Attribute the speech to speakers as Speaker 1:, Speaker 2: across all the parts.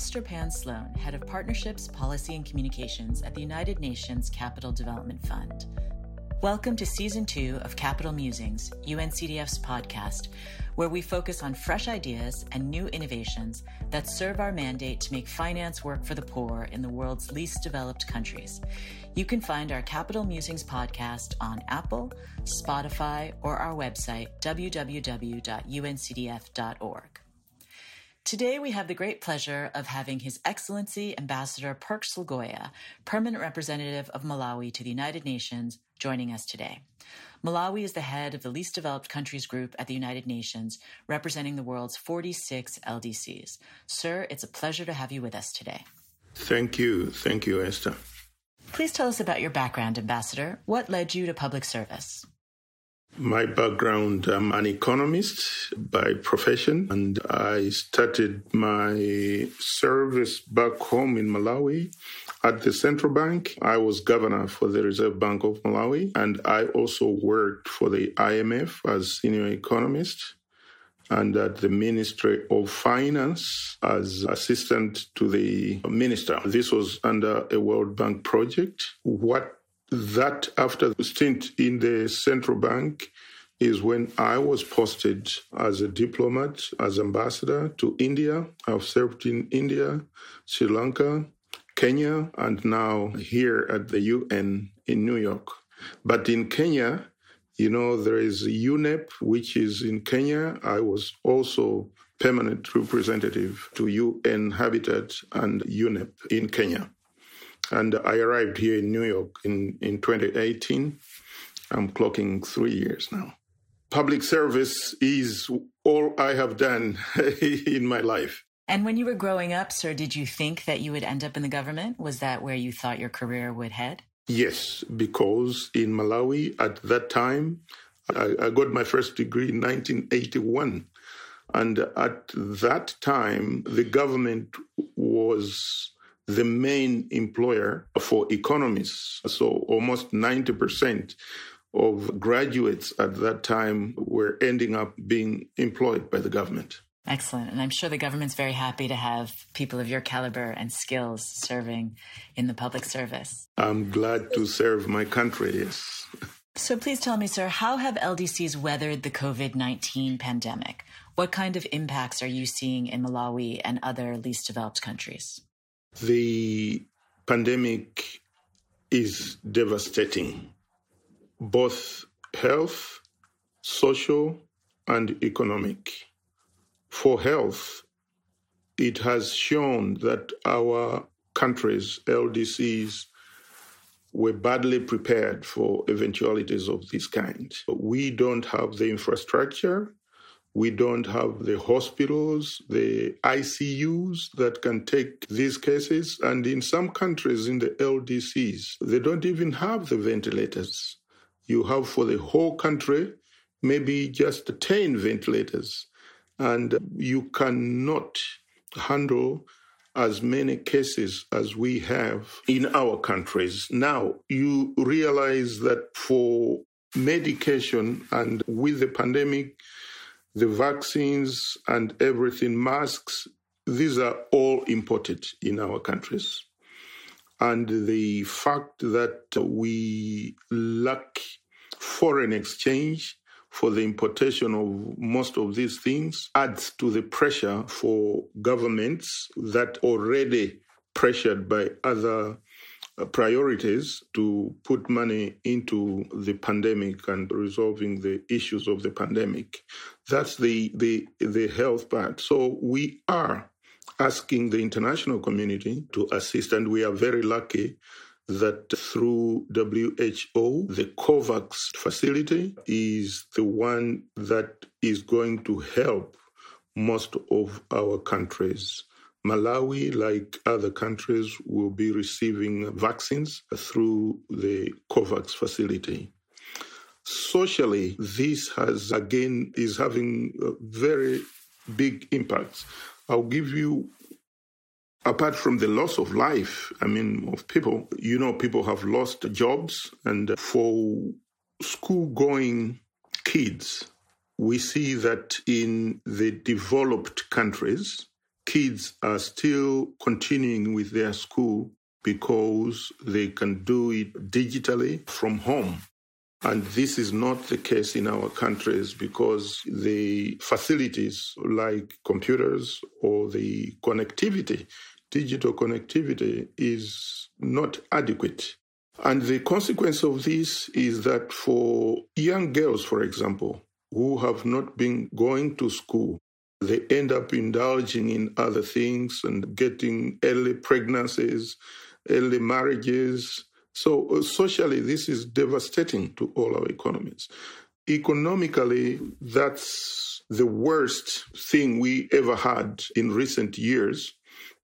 Speaker 1: Esther Pan Sloan, Head of Partnerships, Policy, and Communications at the United Nations Capital Development Fund. Welcome to Season 2 of Capital Musings, UNCDF's podcast, where we focus on fresh ideas and new innovations that serve our mandate to make finance work for the poor in the world's least developed countries. You can find our Capital Musings podcast on Apple, Spotify, or our website, www.uncdf.org. Today, we have the great pleasure of having His Excellency Ambassador Perks Ligoya, Permanent Representative of Malawi to the United Nations, joining us today. Malawi is the head of the Least Developed Countries Group at the United Nations, representing the world's 46 LDCs. Sir, it's a pleasure to have you with us today.
Speaker 2: Thank you. Thank you, Esther.
Speaker 1: Please tell us about your background, Ambassador. What led you to public service?
Speaker 2: My background, I'm an economist by profession, and I started my service back home in Malawi at the central bank. I was governor for the Reserve Bank of Malawi, and I also worked for the IMF as senior economist and at the Ministry of Finance as assistant to the minister. This was under a World Bank project. What that after the stint in the central bank is when I was posted as a diplomat, as ambassador to India. I've served in India, Sri Lanka, Kenya, and now here at the UN in New York. But in Kenya, you know, there is UNEP, which is in Kenya. I was also permanent representative to UN Habitat and UNEP in Kenya. And I arrived here in New York in, in 2018. I'm clocking three years now. Public service is all I have done in my life.
Speaker 1: And when you were growing up, sir, did you think that you would end up in the government? Was that where you thought your career would head?
Speaker 2: Yes, because in Malawi at that time, I, I got my first degree in 1981. And at that time, the government was the main employer for economists. So almost 90% of graduates at that time were ending up being employed by the government.
Speaker 1: Excellent. And I'm sure the government's very happy to have people of your caliber and skills serving in the public service.
Speaker 2: I'm glad to serve my country, yes.
Speaker 1: So please tell me, sir, how have LDCs weathered the COVID 19 pandemic? What kind of impacts are you seeing in Malawi and other least developed countries?
Speaker 2: The pandemic is devastating, both health, social, and economic. For health, it has shown that our countries, LDCs, were badly prepared for eventualities of this kind. We don't have the infrastructure we don't have the hospitals, the ICUs that can take these cases. And in some countries, in the LDCs, they don't even have the ventilators. You have for the whole country maybe just 10 ventilators. And you cannot handle as many cases as we have in our countries. Now, you realize that for medication and with the pandemic, the vaccines and everything, masks, these are all imported in our countries. And the fact that we lack foreign exchange for the importation of most of these things adds to the pressure for governments that already pressured by other Uh, priorities to put money into the pandemic and resolving the issues of the pandemic. That's the, the, the health part. So we are asking the international community to assist, and we are very lucky that through WHO, the COVAX facility is the one that is going to help most of our countries. Malawi, like other countries, will be receiving vaccines through the COVAX facility. Socially, this has again is having very big impacts. I'll give you apart from the loss of life, I mean, of people, you know, people have lost jobs. And for school going kids, we see that in the developed countries, kids are still continuing with their school because they can do it digitally from home. And this is not the case in our countries because the facilities like computers or the connectivity, digital connectivity, is not adequate. And the consequence of this is that for young girls, for example, who have not been going to school, they end up indulging in other things and getting early pregnancies, early marriages, so, uh, socially, this is devastating to all our economies. Economically, that's the worst thing we ever had in recent years.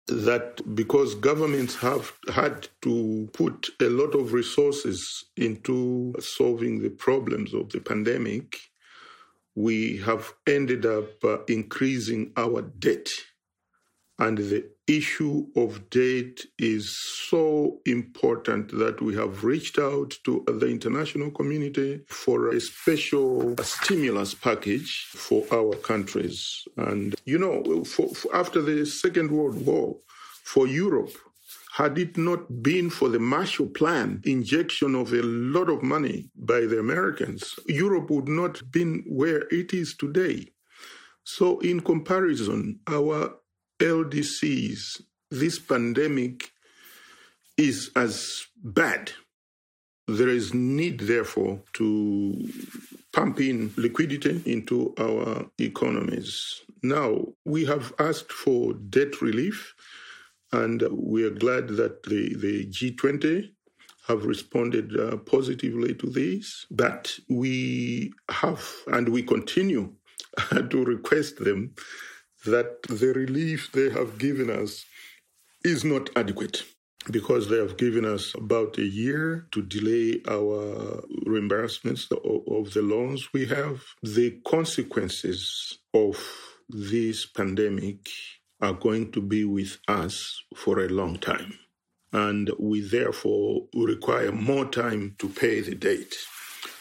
Speaker 2: That because governments have had to put a lot of resources into solving the problems of the pandemic, we have ended up uh, increasing our debt and the issue of debt is so important that we have reached out to the international community for a special stimulus package for our countries. And, you know, for, for after the Second World War, for Europe, had it not been for the Marshall Plan injection of a lot of money by the Americans, Europe would not have been where it is today. So, in comparison, our LDCs, this pandemic is as bad. There is need, therefore, to pump in liquidity into our economies. Now, we have asked for debt relief, and we are glad that the, the G20 have responded uh, positively to this. But we have, and we continue to request them that the relief they have given us is not adequate because they have given us about a year to delay our reimbursements of the loans we have. The consequences of this pandemic are going to be with us for a long time. And we therefore require more time to pay the debt.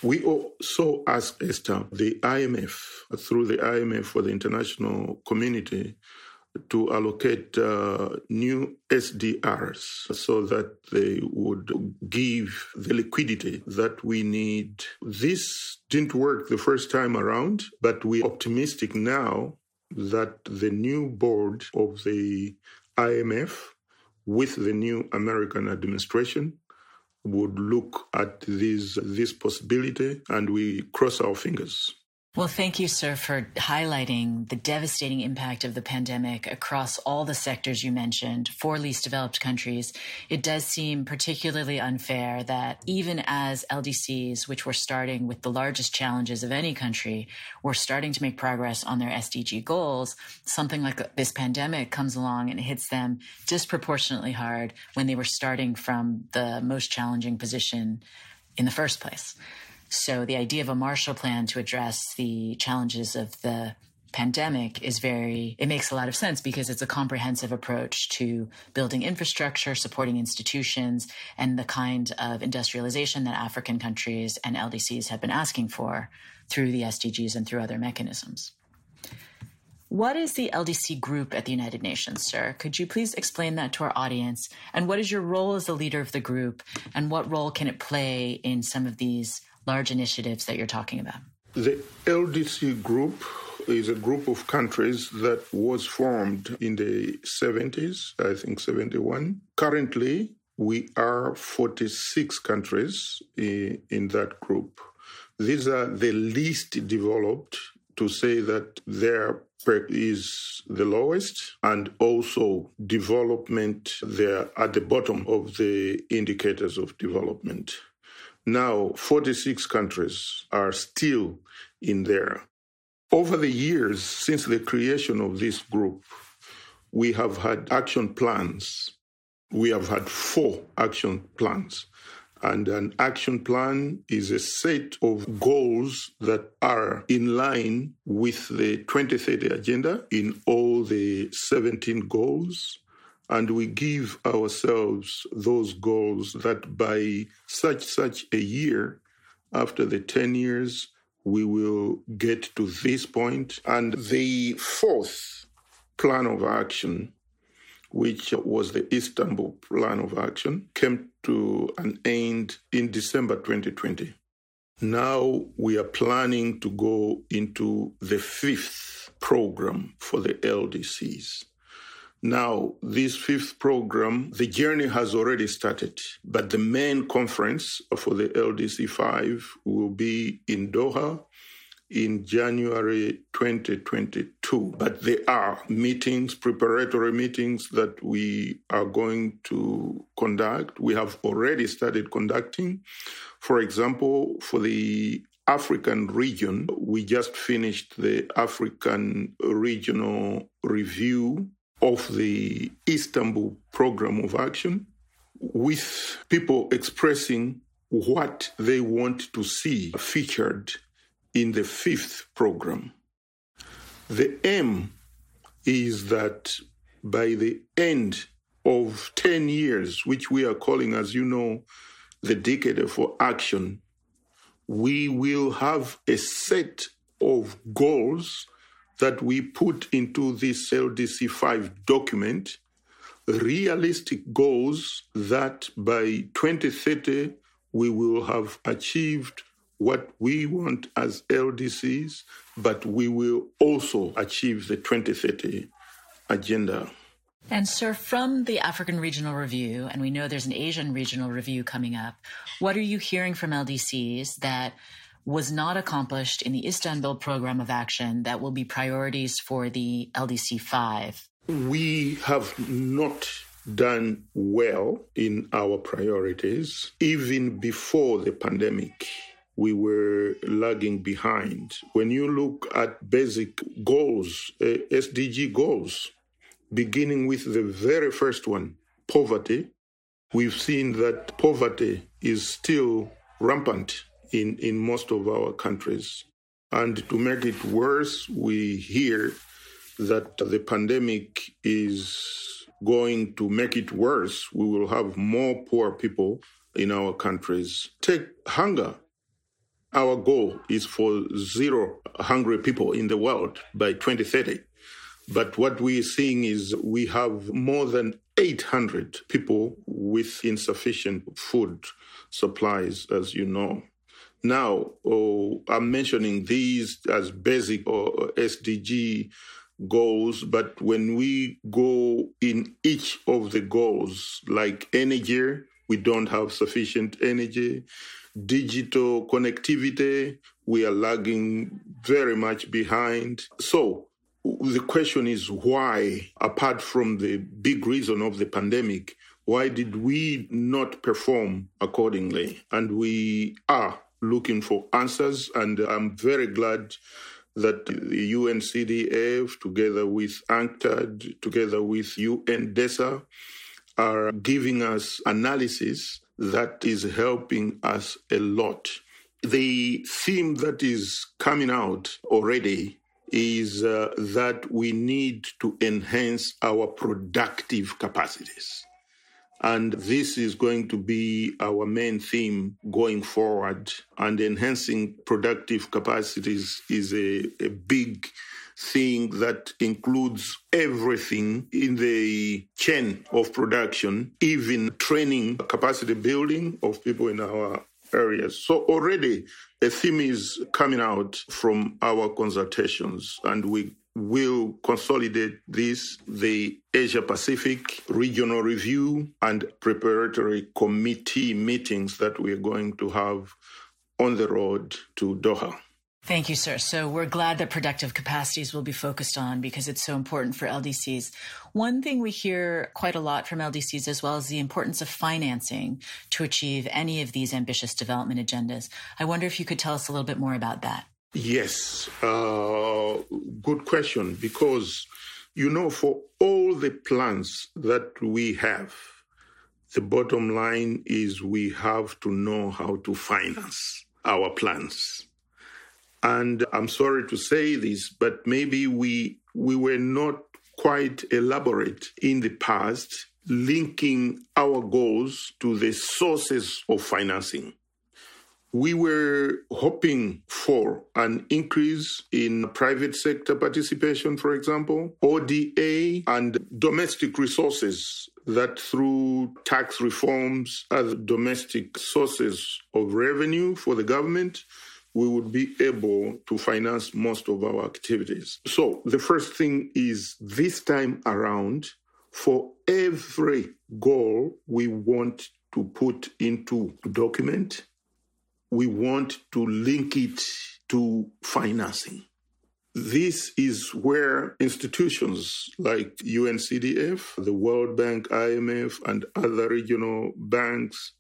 Speaker 2: We also asked Esther, the IMF, through the IMF for the international community, to allocate uh, new SDRs so that they would give the liquidity that we need. This didn't work the first time around, but we're optimistic now that the new board of the IMF with the new American administration would look at this this possibility and we cross our fingers.
Speaker 1: Well, thank you, sir, for highlighting the devastating impact of the pandemic across all the sectors you mentioned for least developed countries. It does seem particularly unfair that even as LDCs, which were starting with the largest challenges of any country, were starting to make progress on their SDG goals, something like this pandemic comes along and hits them disproportionately hard when they were starting from the most challenging position in the first place. So the idea of a Marshall Plan to address the challenges of the pandemic is very, it makes a lot of sense because it's a comprehensive approach to building infrastructure, supporting institutions, and the kind of industrialization that African countries and LDCs have been asking for through the SDGs and through other mechanisms. What is the LDC group at the United Nations, sir? Could you please explain that to our audience? And what is your role as the leader of the group? And what role can it play in some of these large initiatives that you're talking about?
Speaker 2: The LDC group is a group of countries that was formed in the 70s, I think 71. Currently, we are 46 countries in, that group. These are the least developed to say that their is the lowest and also development they're at the bottom of the indicators of development now, 46 countries are still in there. Over the years, since the creation of this group, we have had action plans. We have had four action plans. And an action plan is a set of goals that are in line with the 2030 agenda in all the 17 goals and we give ourselves those goals that by such such a year after the 10 years we will get to this point and the fourth plan of action, which was the Istanbul Plan of Action, came to an end in December 2020. Now we are planning to go into the fifth program for the LDCs. Now, this fifth program, the journey has already started, but the main conference for the LDC 5 will be in Doha in January 2022. But there are meetings, preparatory meetings that we are going to conduct. We have already started conducting. For example, for the African region, we just finished the African regional review of the Istanbul program of action with people expressing what they want to see featured in the fifth program. The aim is that by the end of 10 years, which we are calling, as you know, the decade for action, we will have a set of goals that we put into this LDC 5 document realistic goals that by 2030 we will have achieved what we want as LDCs, but we will also achieve the 2030 agenda.
Speaker 1: And, sir, from the African Regional Review, and we know there's an Asian Regional Review coming up, what are you hearing from LDCs that was not accomplished in the Istanbul program of action that will be priorities for the LDC 5?
Speaker 2: We have not done well in our priorities. Even before the pandemic, we were lagging behind. When you look at basic goals, uh, SDG goals, beginning with the very first one, poverty, we've seen that poverty is still rampant in, in most of our countries. And to make it worse, we hear that the pandemic is going to make it worse. We will have more poor people in our countries. Take hunger. Our goal is for zero hungry people in the world by 2030. But what we're seeing is we have more than 800 people with insufficient food supplies, as you know. Now, oh, I'm mentioning these as basic or SDG goals, but when we go in each of the goals, like energy, we don't have sufficient energy. Digital connectivity, we are lagging very much behind. So, the question is why, apart from the big reason of the pandemic, why did we not perform accordingly? And we are looking for answers. And I'm very glad that the UNCDF, together with UNCTAD, together with UNDESA, are giving us analysis that is helping us a lot. The theme that is coming out already is uh, that we need to enhance our productive capacities. And this is going to be our main theme going forward. And enhancing productive capacities is a, a big thing that includes everything in the chain of production, even training, capacity building of people in our areas. So already a theme is coming out from our consultations, and we will consolidate this, the Asia Pacific Regional Review and preparatory committee meetings that we're going to have on the road to Doha.
Speaker 1: Thank you, sir. So we're glad that productive capacities will be focused on because it's so important for LDCs. One thing we hear quite a lot from LDCs as well is the importance of financing to achieve any of these ambitious development agendas. I wonder if you could tell us a little bit more about that.
Speaker 2: Yes, uh, good question. Because, you know, for all the plans that we have, the bottom line is we have to know how to finance our plans. And I'm sorry to say this, but maybe we we were not quite elaborate in the past linking our goals to the sources of financing we were hoping for an increase in private sector participation, for example, ODA, and domestic resources that through tax reforms as domestic sources of revenue for the government, we would be able to finance most of our activities. So the first thing is this time around, for every goal we want to put into document, we want to link it to financing. This is where institutions like UNCDF, the World Bank, IMF, and other regional banks,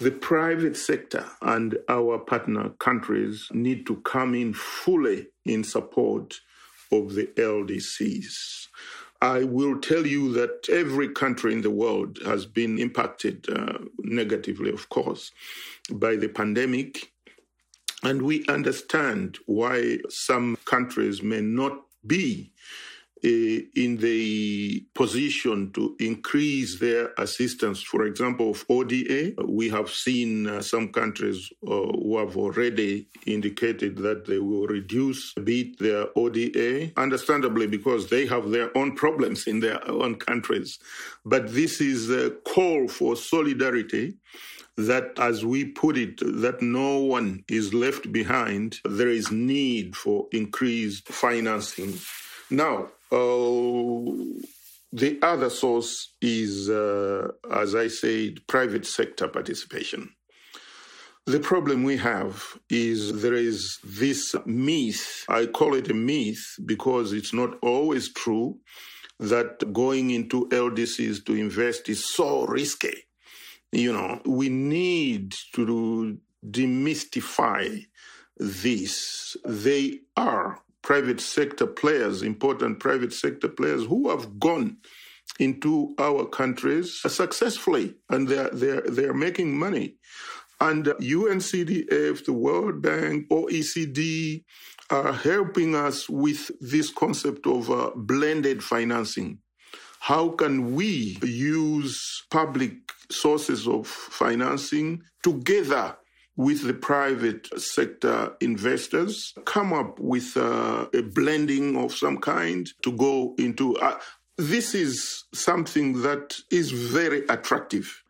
Speaker 2: the private sector, and our partner countries need to come in fully in support of the LDCs. I will tell you that every country in the world has been impacted uh, negatively, of course, by the pandemic. And we understand why some countries may not be in the position to increase their assistance. For example, of ODA, we have seen uh, some countries uh, who have already indicated that they will reduce a bit their ODA, understandably because they have their own problems in their own countries. But this is a call for solidarity that, as we put it, that no one is left behind. There is need for increased financing. Now, the other source is, uh, as I said, private sector participation. The problem we have is there is this myth, I call it a myth because it's not always true, that going into LDCs to invest is so risky you know, we need to demystify this. They are private sector players, important private sector players who have gone into our countries successfully and they're, they're, they're making money. And UNCDF, the World Bank, OECD are helping us with this concept of uh, blended financing. How can we use public sources of financing together with the private sector investors, come up with uh, a blending of some kind to go into. Uh, this is something that is very attractive.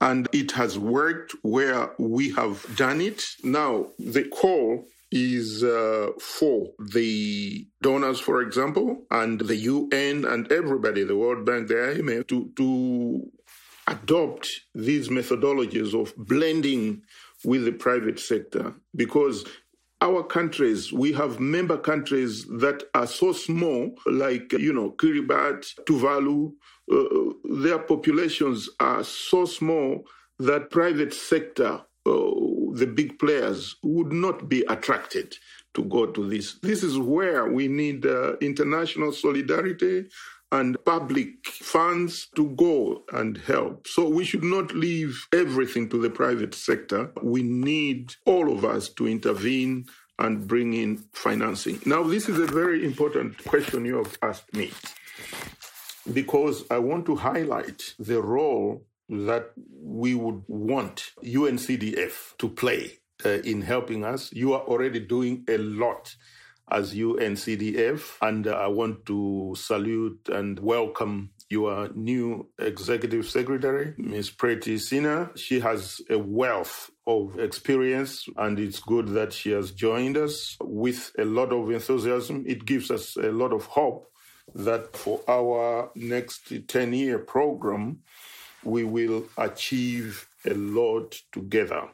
Speaker 2: And it has worked where we have done it. Now, the call is uh, for the donors, for example, and the UN and everybody, the World Bank, the IMF, to, to adopt these methodologies of blending with the private sector because our countries, we have member countries that are so small, like, you know, Kiribati, Tuvalu, uh, their populations are so small that private sector, uh, the big players, would not be attracted to go to this. This is where we need uh, international solidarity and public funds to go and help. So we should not leave everything to the private sector. We need all of us to intervene and bring in financing. Now, this is a very important question you have asked me because I want to highlight the role that we would want UNCDF to play uh, in helping us. You are already doing a lot as UNCDF. And uh, I want to salute and welcome your new executive secretary, Ms. Preeti Sinha. She has a wealth of experience, and it's good that she has joined us with a lot of enthusiasm. It gives us a lot of hope that for our next 10 year program, we will achieve a lot together.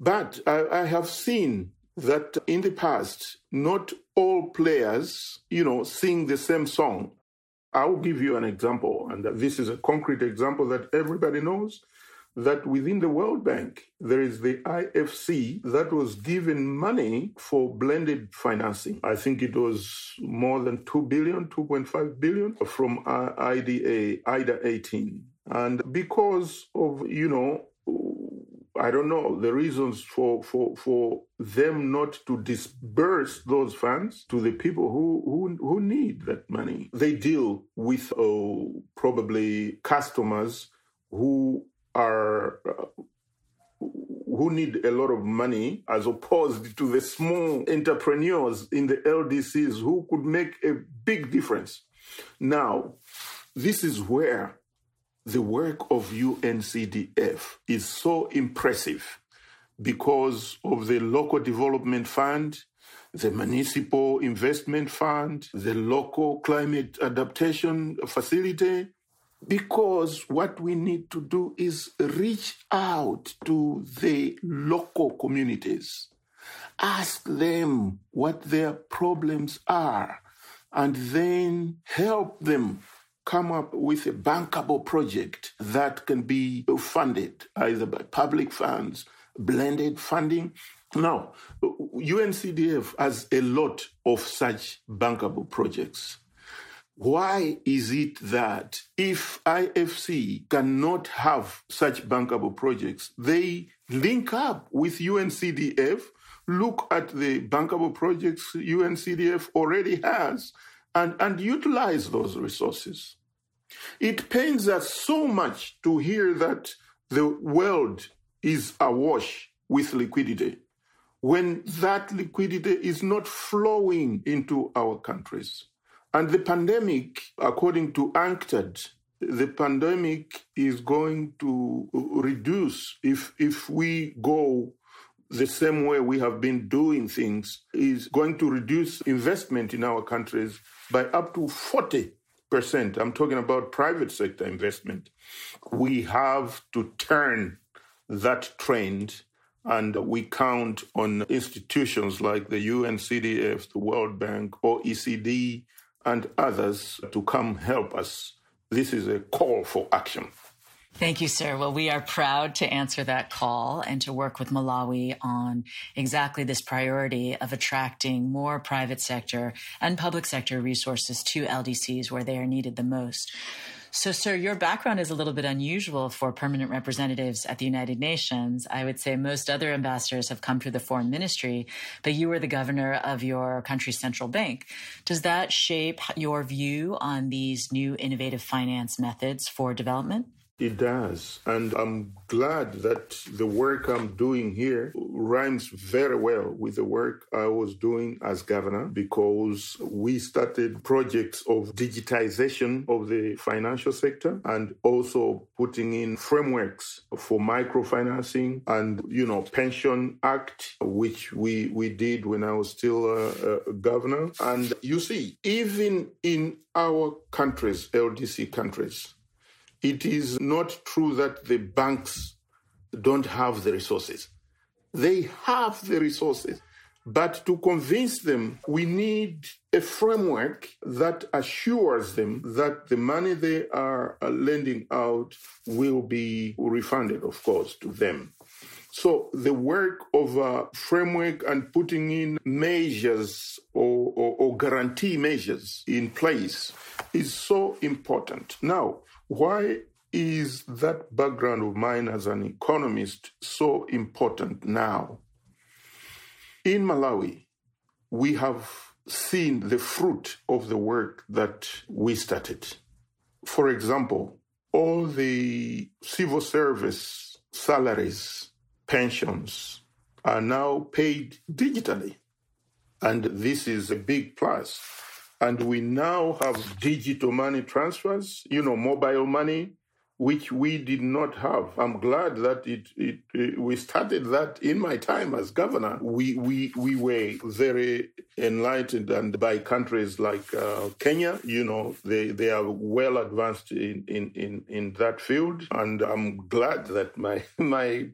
Speaker 2: But I, I have seen that in the past, not all players, you know, sing the same song. I'll give you an example, and this is a concrete example that everybody knows. That within the World Bank, there is the IFC that was given money for blended financing. I think it was more than 2 billion, 2.5 billion from uh, IDA, IDA 18. And because of, you know, I don't know the reasons for, for, for them not to disburse those funds to the people who, who, who need that money. They deal with uh, probably customers who are who need a lot of money as opposed to the small entrepreneurs in the LDCs who could make a big difference. Now, this is where the work of UNCDF is so impressive because of the local development fund, the municipal investment fund, the local climate adaptation facility, because what we need to do is reach out to the local communities, ask them what their problems are, and then help them come up with a bankable project that can be funded either by public funds, blended funding. Now, UNCDF has a lot of such bankable projects. Why is it that if IFC cannot have such bankable projects, they link up with UNCDF, look at the bankable projects UNCDF already has, and, and utilize those resources? It pains us so much to hear that the world is awash with liquidity when that liquidity is not flowing into our countries. And the pandemic, according to UNCTAD, the pandemic is going to reduce if if we go the same way we have been doing things is going to reduce investment in our countries by up to 40 percent. I'm talking about private sector investment. We have to turn that trend and we count on institutions like the UNCDF, the World Bank, OECD, and others to come help us. This is a call for action.
Speaker 1: Thank you, sir. Well, we are proud to answer that call and to work with Malawi on exactly this priority of attracting more private sector and public sector resources to LDCs where they are needed the most. So, sir, your background is a little bit unusual for permanent representatives at the United Nations. I would say most other ambassadors have come through the foreign ministry, but you were the governor of your country's central bank. Does that shape your view on these new innovative finance methods for development?
Speaker 2: It does. And I'm glad that the work I'm doing here rhymes very well with the work I was doing as governor because we started projects of digitization of the financial sector and also putting in frameworks for microfinancing and, you know, pension act, which we, we did when I was still a, a governor. And you see, even in our countries, LDC countries, it is not true that the banks don't have the resources. They have the resources. But to convince them, we need a framework that assures them that the money they are lending out will be refunded, of course, to them. So the work of a framework and putting in measures or, or, or guarantee measures in place is so important. Now, why is that background of mine as an economist so important now? In Malawi, we have seen the fruit of the work that we started. For example, all the civil service salaries, pensions are now paid digitally. And this is a big plus and we now have digital money transfers, you know, mobile money, which we did not have. I'm glad that it, it, it, we started that in my time as governor. We we we were very enlightened and by countries like uh, Kenya, you know, they they are well advanced in, in in in that field, and I'm glad that my my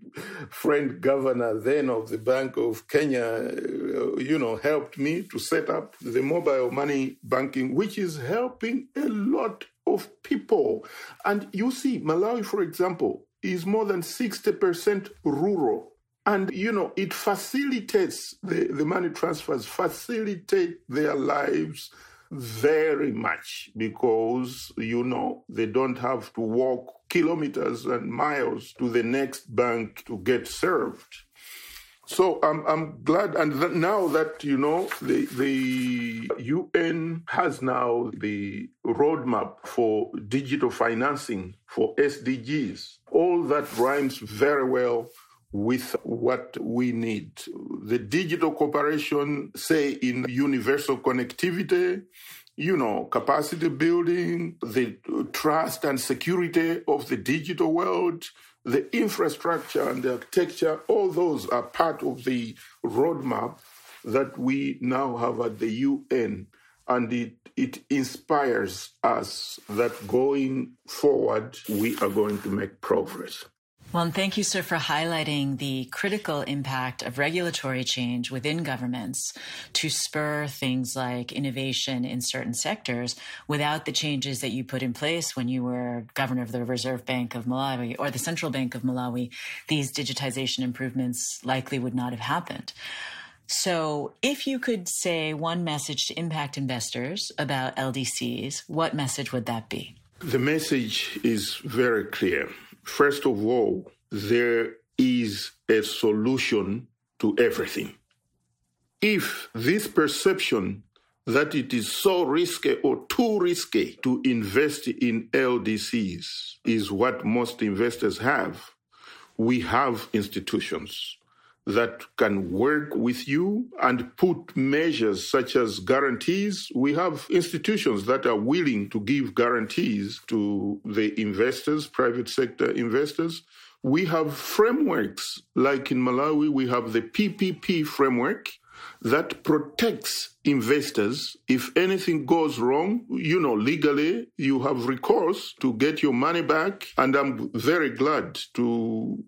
Speaker 2: friend governor then of the Bank of Kenya, uh, you know, helped me to set up the mobile money banking, which is helping a lot of people. And you see, Malawi, for example, is more than 60% rural. And, you know, it facilitates the, the money transfers, facilitate their lives very much because, you know, they don't have to walk kilometers and miles to the next bank to get served. So I'm I'm glad, and now that you know the the UN has now the roadmap for digital financing for SDGs. All that rhymes very well with what we need. The digital cooperation, say in universal connectivity, you know, capacity building, the uh, trust and security of the digital world, the infrastructure and the architecture, all those are part of the roadmap that we now have at the UN. And it, it inspires us that going forward, we are going to make progress.
Speaker 1: Well, and thank you, sir, for highlighting the critical impact of regulatory change within governments to spur things like innovation in certain sectors without the changes that you put in place when you were governor of the Reserve Bank of Malawi or the Central Bank of Malawi. These digitization improvements likely would not have happened. So, if you could say one message to impact investors about LDCs, what message would that be?
Speaker 2: The message is very clear. First of all, there is a solution to everything. If this perception that it is so risky or too risky to invest in LDCs is what most investors have, we have institutions that can work with you and put measures such as guarantees. We have institutions that are willing to give guarantees to the investors, private sector investors. We have frameworks, like in Malawi, we have the PPP framework that protects investors. If anything goes wrong, you know, legally, you have recourse to get your money back. And I'm very glad to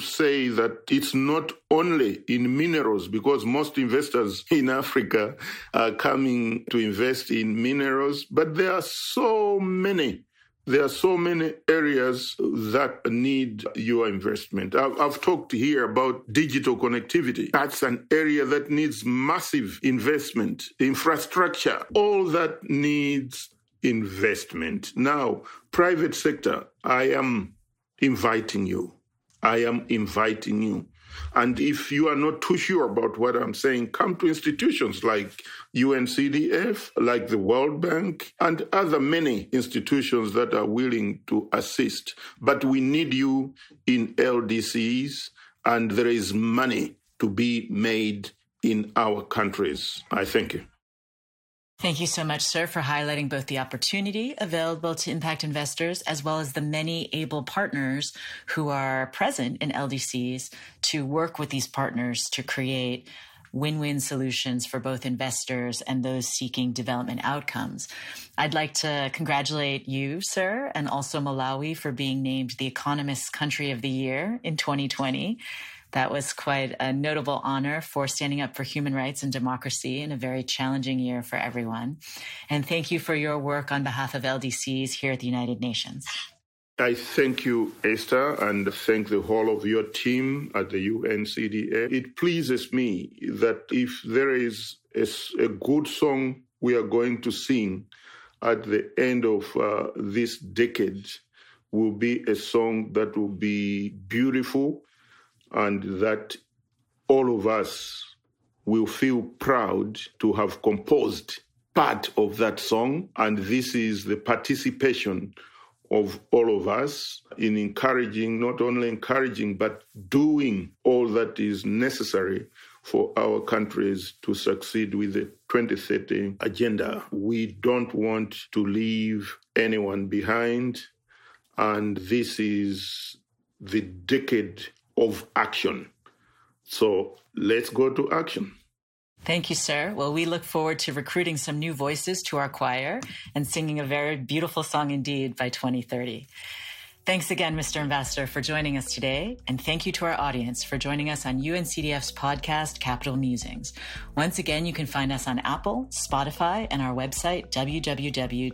Speaker 2: say that it's not only in minerals because most investors in Africa are coming to invest in minerals, but there are so many. There are so many areas that need your investment. I've, I've, talked here about digital connectivity. That's an area that needs massive investment, infrastructure, all that needs investment. Now, private sector, I am inviting you I am inviting you. And if you are not too sure about what I'm saying, come to institutions like UNCDF, like the World Bank, and other many institutions that are willing to assist. But we need you in LDCs, and there is money to be made in our countries. I thank you.
Speaker 1: Thank you so much, sir, for highlighting both the opportunity available to impact investors as well as the many able partners who are present in LDCs to work with these partners to create win-win solutions for both investors and those seeking development outcomes. I'd like to congratulate you, sir, and also Malawi for being named the Economist Country of the Year in 2020. That was quite a notable honor for standing up for human rights and democracy in a very challenging year for everyone. And thank you for your work on behalf of LDCs here at the United Nations.
Speaker 2: I thank you, Esther, and thank the whole of your team at the UNCDF. It pleases me that if there is a, a good song we are going to sing at the end of uh, this decade, will be a song that will be beautiful and that all of us will feel proud to have composed part of that song. And this is the participation of all of us in encouraging, not only encouraging, but doing all that is necessary for our countries to succeed with the 2030 agenda. We don't want to leave anyone behind. And this is the decade of action. So let's go to action.
Speaker 1: Thank you, sir. Well, we look forward to recruiting some new voices to our choir and singing a very beautiful song indeed by 2030. Thanks again, Mr. Ambassador, for joining us today. And thank you to our audience for joining us on UNCDF's podcast, Capital Musings. Once again, you can find us on Apple, Spotify, and our website, www.uncdf.org.